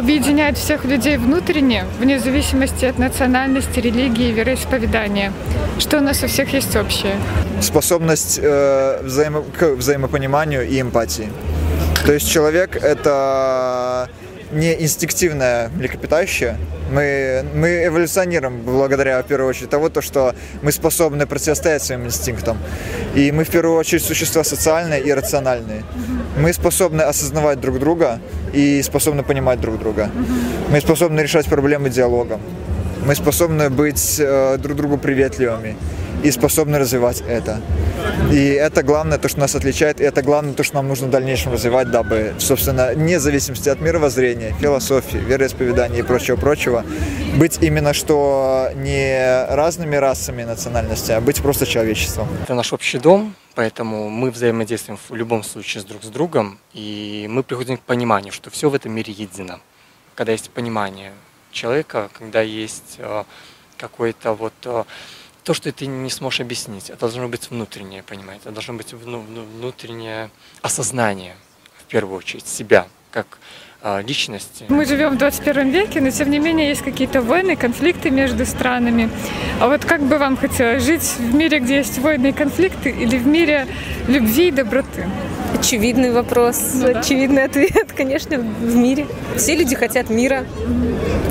объединяет всех людей внутренне, вне зависимости от национальности, религии, вероисповедания. Что у нас у всех есть общее? Способность э, взаимо к взаимопониманию и эмпатии. То есть человек — это не инстинктивное млекопитающее. Мы, мы эволюционируем благодаря, в первую очередь, того, то, что мы способны противостоять своим инстинктам. И мы, в первую очередь, существа социальные и рациональные. Мы способны осознавать друг друга и способны понимать друг друга. Мы способны решать проблемы диалогом. Мы способны быть э, друг другу приветливыми и способны развивать это. И это главное, то, что нас отличает, и это главное, то, что нам нужно в дальнейшем развивать, дабы, собственно, вне зависимости от мировоззрения, философии, вероисповедания и прочего-прочего, быть именно что не разными расами и национальностями, а быть просто человечеством. Это наш общий дом, поэтому мы взаимодействуем в любом случае с друг с другом, и мы приходим к пониманию, что все в этом мире едино. Когда есть понимание человека, когда есть э, какой-то вот э, то, что ты не сможешь объяснить, это должно быть внутреннее, понимаете, это должно быть внутреннее осознание, в первую очередь, себя, как личности. Мы живем в 21 веке, но тем не менее есть какие-то войны, конфликты между странами. А вот как бы вам хотелось жить в мире, где есть войны и конфликты, или в мире любви и доброты? Очевидный вопрос, ну, да. очевидный ответ, конечно, в мире. Все люди хотят мира,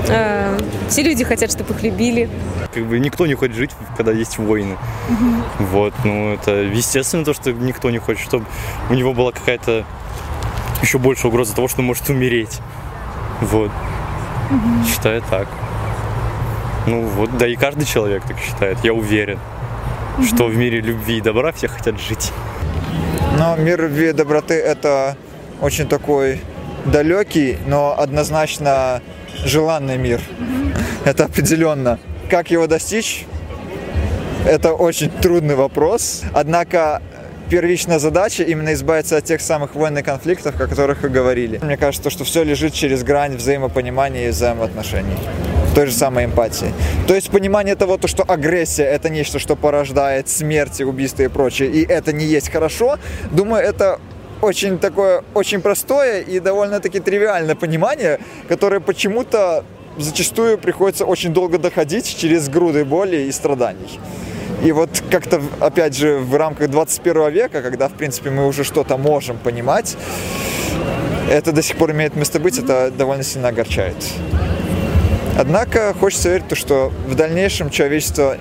э, все люди хотят, чтобы их любили. Как бы никто не хочет жить, когда есть войны. Угу. Вот, ну это естественно то, что никто не хочет, чтобы у него была какая-то еще больше угроза того, что может умереть. Вот. Угу. Считаю так. Ну вот, да и каждый человек так считает, я уверен, угу. что в мире любви и добра все хотят жить. Но мир любви и доброты это очень такой далекий, но однозначно желанный мир. Это определенно. Как его достичь? Это очень трудный вопрос. Однако первичная задача именно избавиться от тех самых и конфликтов, о которых вы говорили. Мне кажется, что все лежит через грань взаимопонимания и взаимоотношений той же самой эмпатии. То есть понимание того, то, что агрессия – это нечто, что порождает смерти, убийства и прочее, и это не есть хорошо, думаю, это очень такое, очень простое и довольно-таки тривиальное понимание, которое почему-то зачастую приходится очень долго доходить через груды боли и страданий. И вот как-то, опять же, в рамках 21 века, когда, в принципе, мы уже что-то можем понимать, это до сих пор имеет место быть, это довольно сильно огорчает. Однако хочется верить, что в дальнейшем человечество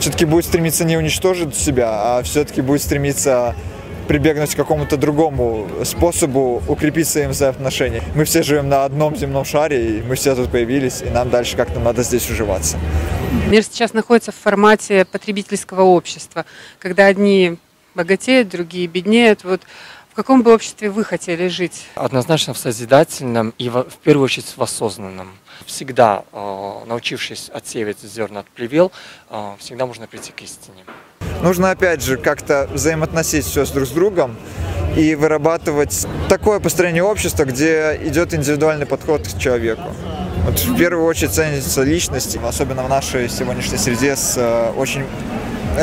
все-таки будет стремиться не уничтожить себя, а все-таки будет стремиться прибегнуть к какому-то другому способу укрепить свои взаимоотношения. Мы все живем на одном земном шаре, и мы все тут появились, и нам дальше как-то надо здесь уживаться. Мир сейчас находится в формате потребительского общества, когда одни богатеют, другие беднеют. Вот в каком бы обществе вы хотели жить? Однозначно в созидательном и в, первую очередь в осознанном. Всегда, э, научившись отсеивать зерна от плевел, э, всегда можно прийти к истине. Нужно опять же как-то взаимоотносить все с друг с другом и вырабатывать такое построение общества, где идет индивидуальный подход к человеку. Вот в первую очередь ценится личность, особенно в нашей сегодняшней среде с э, очень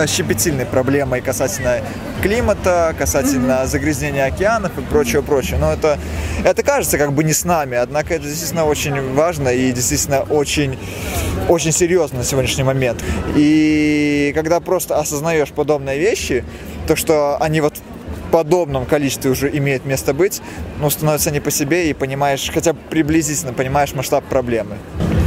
щепетильной проблемой касательно климата, касательно mm-hmm. загрязнения океанов и прочего, прочего. Но это, это кажется как бы не с нами, однако это действительно очень важно и действительно очень, очень серьезно на сегодняшний момент. И когда просто осознаешь подобные вещи, то, что они вот подобном количестве уже имеют место быть, ну, становится не по себе и понимаешь, хотя бы приблизительно понимаешь масштаб проблемы.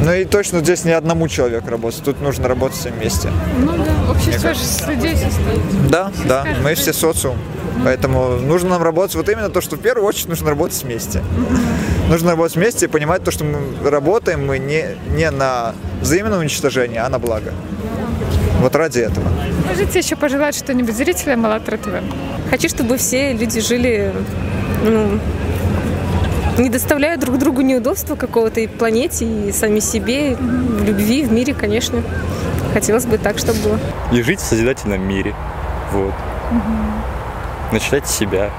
Ну и точно здесь не одному человеку работать, тут нужно работать всем вместе. Ну да, общество же с людей состоит. Да, да, мы все социум. Поэтому нужно нам работать вот именно то, что в первую очередь нужно работать вместе. Нужно работать вместе и понимать то, что мы работаем мы не, не на взаимное уничтожение, а на благо. Вот ради этого. Можете еще пожелать что-нибудь зрителям АЛЛАТРА ТВ? Хочу, чтобы все люди жили ну, не доставляя друг другу неудобства какого-то и планете, и сами себе, в любви, в мире, конечно. Хотелось бы так, чтобы было. И жить в созидательном мире. Вот. Угу. Начинать с себя.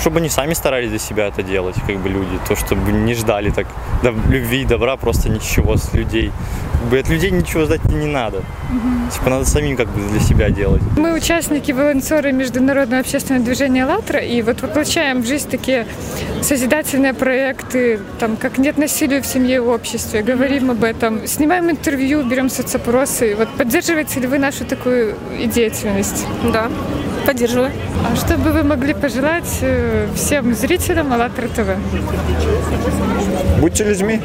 Чтобы они сами старались для себя это делать, как бы люди, то, чтобы не ждали так да, любви и добра просто ничего с людей. Как бы от людей ничего ждать не надо. Типа надо самим как бы для себя делать. Мы участники волонтеры Международного общественного движения «АЛЛАТРА» и вот воплощаем в жизнь такие созидательные проекты, там, как «Нет насилия в семье и обществе», говорим об этом, снимаем интервью, берем соцопросы. Вот поддерживаете ли вы нашу такую деятельность? Да, поддерживаю. А что бы вы могли пожелать э, всем зрителям АЛЛАТРА ТВ? Будьте людьми.